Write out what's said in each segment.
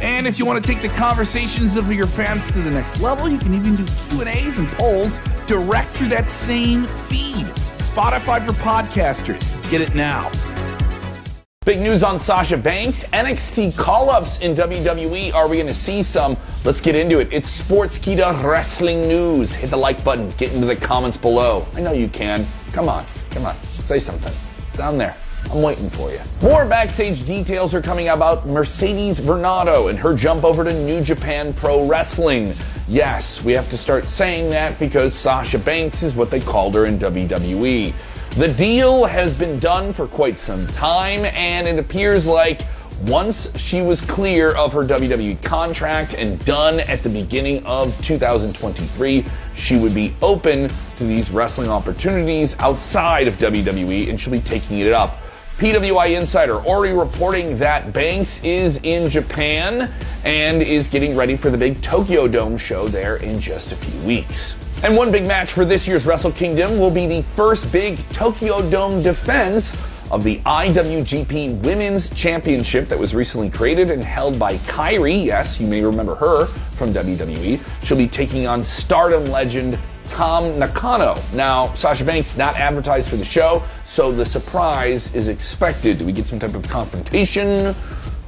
And if you want to take the conversations of your fans to the next level, you can even do Q&As and polls direct through that same feed. Spotify for podcasters. Get it now. Big news on Sasha Banks. NXT call ups in WWE. Are we going to see some? Let's get into it. It's Sportskeeda Wrestling News. Hit the like button. Get into the comments below. I know you can. Come on. Come on. Say something. Down there. I'm waiting for you. More backstage details are coming about Mercedes Varnado and her jump over to New Japan Pro Wrestling. Yes, we have to start saying that because Sasha Banks is what they called her in WWE. The deal has been done for quite some time, and it appears like once she was clear of her WWE contract and done at the beginning of 2023, she would be open to these wrestling opportunities outside of WWE and she'll be taking it up. PWInsider already reporting that Banks is in Japan and is getting ready for the big Tokyo Dome show there in just a few weeks. And one big match for this year's Wrestle Kingdom will be the first big Tokyo Dome defense of the IWGP Women's Championship that was recently created and held by Kairi. Yes, you may remember her from WWE. She'll be taking on Stardom legend Tam Nakano. Now, Sasha Banks not advertised for the show, so the surprise is expected. Do we get some type of confrontation?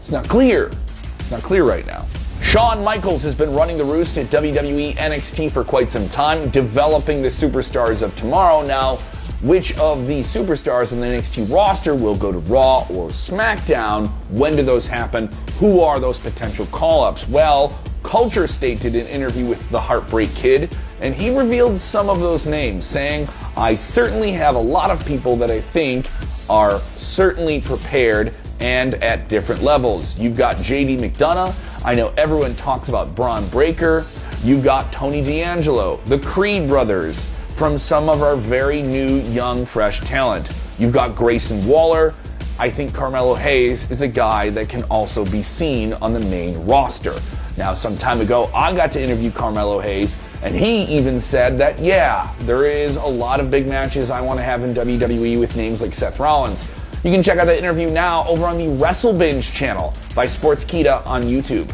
It's not clear. It's not clear right now. Shawn Michaels has been running the roost at WWE NXT for quite some time, developing the superstars of tomorrow. Now, which of the superstars in the NXT roster will go to Raw or SmackDown? When do those happen? Who are those potential call ups? Well, Culture State did an interview with the Heartbreak Kid, and he revealed some of those names, saying, I certainly have a lot of people that I think are certainly prepared and at different levels. You've got JD McDonagh. I know everyone talks about Bron Breakker. You've got Tony D'Angelo, the Creed brothers from some of our very new, young, fresh talent. You've got Grayson Waller. I think Carmelo Hayes is a guy that can also be seen on the main roster. Now, some time ago, I got to interview Carmelo Hayes, and he even said that, yeah, there is a lot of big matches I want to have in WWE with names like Seth Rollins. You can check out that interview now over on the Wrestle Binge channel by Sports Sportskeeda on YouTube.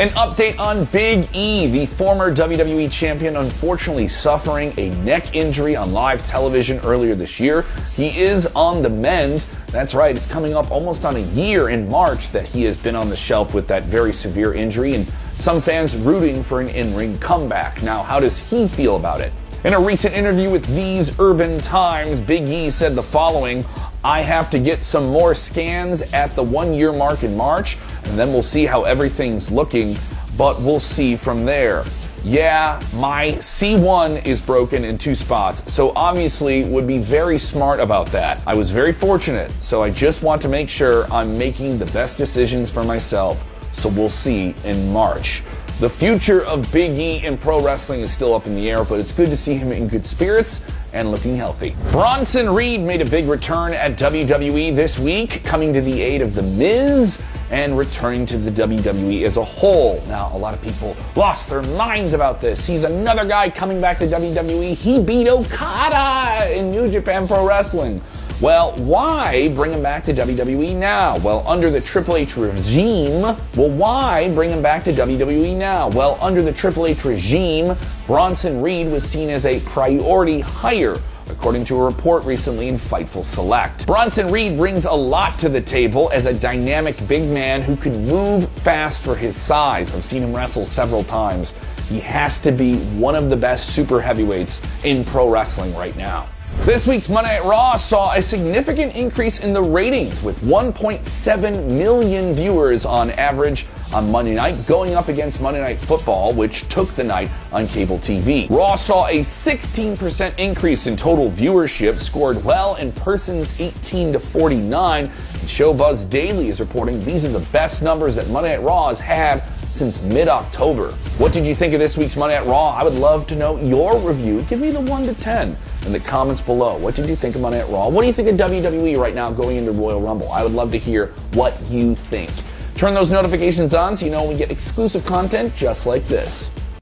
An update on Big E, the former WWE champion, unfortunately suffering a neck injury on live television earlier this year. He is on the mend. That's right, it's coming up almost on a year in March that he has been on the shelf with that very severe injury, and some fans rooting for an in ring comeback. Now, how does he feel about it? In a recent interview with These Urban Times, Big E said the following I have to get some more scans at the one year mark in March, and then we'll see how everything's looking, but we'll see from there. Yeah, my C1 is broken in two spots, so obviously would be very smart about that. I was very fortunate, so I just want to make sure I'm making the best decisions for myself, so we'll see in March. The future of Big E in pro wrestling is still up in the air, but it's good to see him in good spirits and looking healthy. Bronson Reed made a big return at WWE this week, coming to the aid of The Miz and returning to the WWE as a whole. Now, a lot of people lost their minds about this. He's another guy coming back to WWE. He beat Okada in New Japan Pro Wrestling. Well, why bring him back to WWE now? Well, under the Triple H regime, well, why bring him back to WWE now? Well, under the Triple H regime, Bronson Reed was seen as a priority hire according to a report recently in Fightful Select. Bronson Reed brings a lot to the table as a dynamic big man who can move fast for his size. I've seen him wrestle several times. He has to be one of the best super heavyweights in pro wrestling right now. This week's Monday Night Raw saw a significant increase in the ratings with 1.7 million viewers on average on Monday night, going up against Monday Night Football, which took the night on cable TV. Raw saw a 16% increase in total viewership, scored well in persons 18 to 49. Showbuzz Daily is reporting these are the best numbers that Monday Night Raw has had since mid October. What did you think of this week's Monday Night Raw? I would love to know your review. Give me the 1 to 10 in the comments below. What did you think of Monday at Raw? What do you think of WWE right now going into Royal Rumble? I would love to hear what you think. Turn those notifications on so you know we get exclusive content just like this.